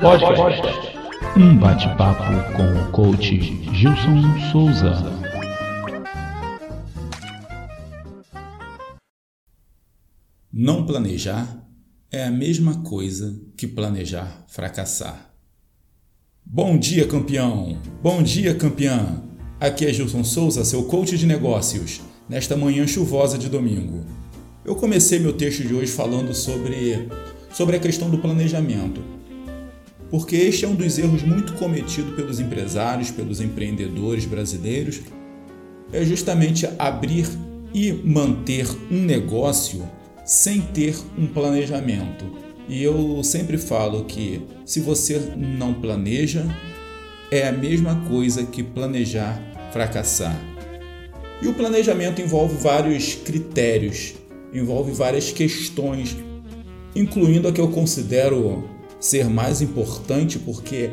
Podcast. Um bate-papo com o coach Gilson Souza. Não planejar é a mesma coisa que planejar fracassar. Bom dia, campeão! Bom dia, campeã! Aqui é Gilson Souza, seu coach de negócios, nesta manhã chuvosa de domingo. Eu comecei meu texto de hoje falando sobre, sobre a questão do planejamento, porque este é um dos erros muito cometidos pelos empresários, pelos empreendedores brasileiros, é justamente abrir e manter um negócio sem ter um planejamento. E eu sempre falo que se você não planeja, é a mesma coisa que planejar fracassar. E o planejamento envolve vários critérios, envolve várias questões, incluindo a que eu considero ser mais importante porque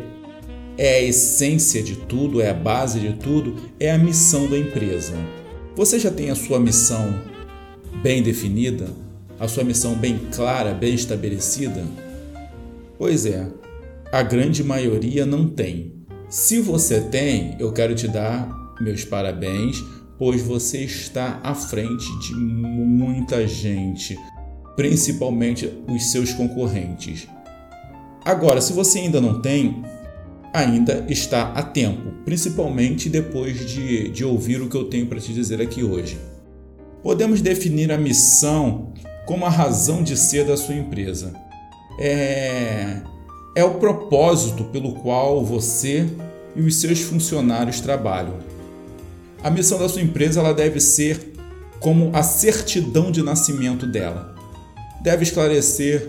é a essência de tudo, é a base de tudo, é a missão da empresa. Você já tem a sua missão bem definida? A sua missão bem clara, bem estabelecida? Pois é, a grande maioria não tem. Se você tem, eu quero te dar meus parabéns, pois você está à frente de muita gente, principalmente os seus concorrentes. Agora, se você ainda não tem, ainda está a tempo, principalmente depois de, de ouvir o que eu tenho para te dizer aqui hoje. Podemos definir a missão como a razão de ser da sua empresa. É, é o propósito pelo qual você e os seus funcionários trabalham. A missão da sua empresa ela deve ser como a certidão de nascimento dela. Deve esclarecer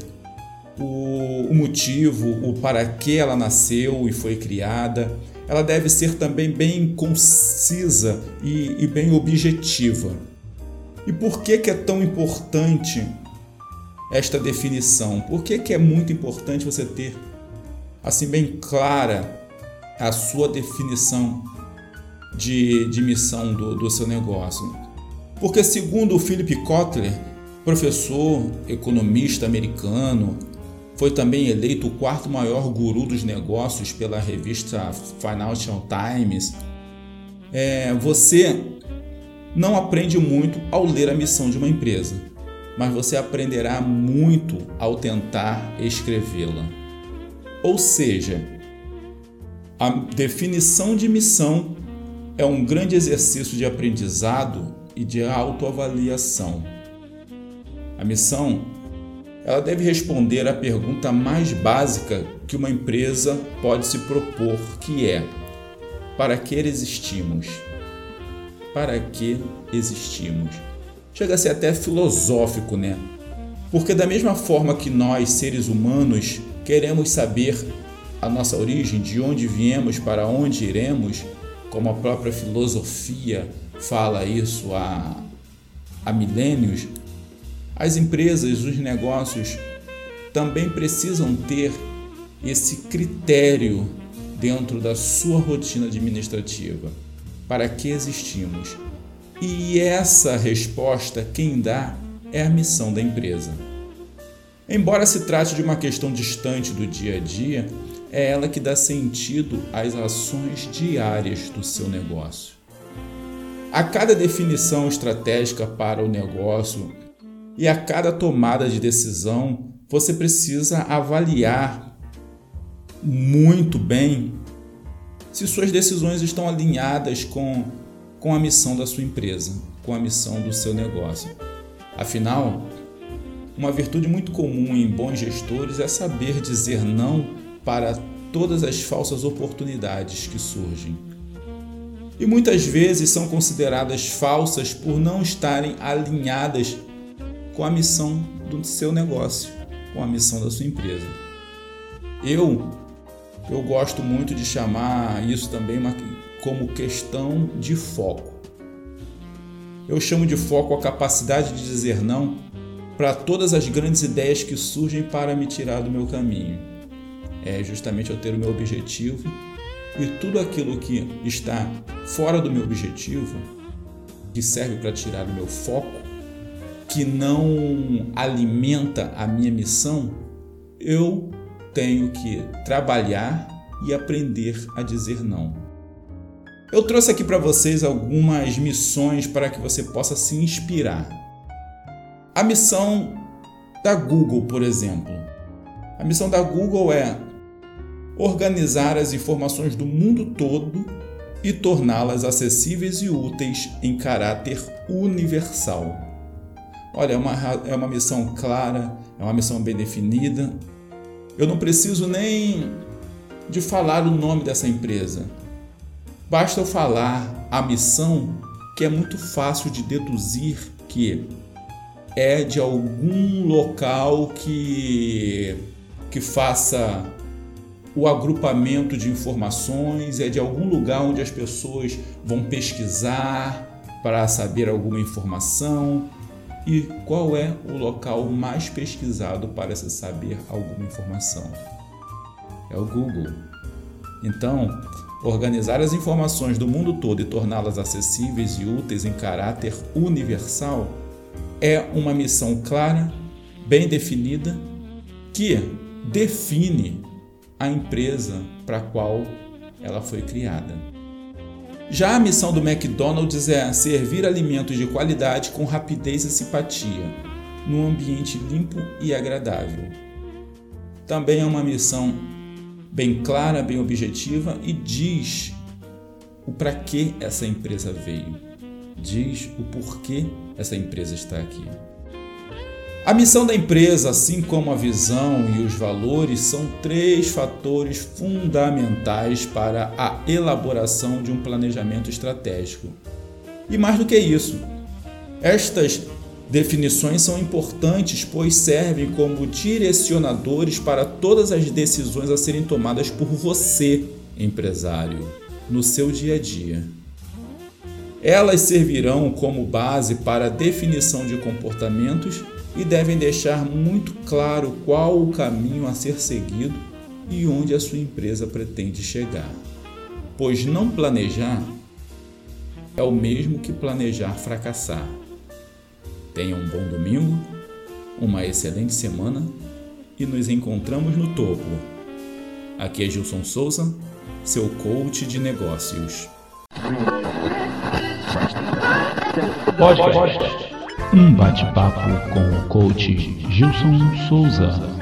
o, o motivo, o para que ela nasceu e foi criada. Ela deve ser também bem concisa e, e bem objetiva. E por que, que é tão importante esta definição? Por que, que é muito importante você ter assim bem clara a sua definição de, de missão do, do seu negócio? Porque segundo o Philip Kotler, professor, economista americano, foi também eleito o quarto maior guru dos negócios pela revista Financial Times. É, você não aprende muito ao ler a missão de uma empresa, mas você aprenderá muito ao tentar escrevê-la. Ou seja, a definição de missão é um grande exercício de aprendizado e de autoavaliação. A missão ela deve responder à pergunta mais básica que uma empresa pode se propor, que é: para que existimos? Para que existimos? Chega a ser até filosófico, né? Porque da mesma forma que nós, seres humanos, queremos saber a nossa origem, de onde viemos, para onde iremos, como a própria filosofia fala isso há, há milênios, as empresas, os negócios também precisam ter esse critério dentro da sua rotina administrativa. Para que existimos? E essa resposta quem dá é a missão da empresa. Embora se trate de uma questão distante do dia a dia, é ela que dá sentido às ações diárias do seu negócio. A cada definição estratégica para o negócio e a cada tomada de decisão você precisa avaliar muito bem se suas decisões estão alinhadas com, com a missão da sua empresa, com a missão do seu negócio. Afinal, uma virtude muito comum em bons gestores é saber dizer não para todas as falsas oportunidades que surgem. E muitas vezes são consideradas falsas por não estarem alinhadas com a missão do seu negócio, com a missão da sua empresa. Eu eu gosto muito de chamar isso também como questão de foco. Eu chamo de foco a capacidade de dizer não para todas as grandes ideias que surgem para me tirar do meu caminho. É justamente eu ter o meu objetivo e tudo aquilo que está fora do meu objetivo, que serve para tirar o meu foco, que não alimenta a minha missão, eu tenho que trabalhar e aprender a dizer não. Eu trouxe aqui para vocês algumas missões para que você possa se inspirar. A missão da Google, por exemplo. A missão da Google é organizar as informações do mundo todo e torná-las acessíveis e úteis em caráter universal. Olha, é uma, é uma missão clara, é uma missão bem definida. Eu não preciso nem de falar o nome dessa empresa. Basta eu falar a missão, que é muito fácil de deduzir que é de algum local que, que faça o agrupamento de informações, é de algum lugar onde as pessoas vão pesquisar para saber alguma informação. E qual é o local mais pesquisado para se saber alguma informação? É o Google. Então, organizar as informações do mundo todo e torná-las acessíveis e úteis em caráter universal é uma missão clara, bem definida, que define a empresa para a qual ela foi criada. Já a missão do McDonald's é servir alimentos de qualidade com rapidez e simpatia, num ambiente limpo e agradável. Também é uma missão bem clara, bem objetiva e diz o para que essa empresa veio. Diz o porquê essa empresa está aqui. A missão da empresa, assim como a visão e os valores, são três fatores fundamentais para a elaboração de um planejamento estratégico. E mais do que isso, estas definições são importantes pois servem como direcionadores para todas as decisões a serem tomadas por você, empresário, no seu dia a dia. Elas servirão como base para a definição de comportamentos e devem deixar muito claro qual o caminho a ser seguido e onde a sua empresa pretende chegar. Pois não planejar é o mesmo que planejar fracassar. Tenha um bom domingo, uma excelente semana e nos encontramos no topo. Aqui é Gilson Souza, seu coach de negócios. Podcast. Um bate-papo com o coach Gilson Souza.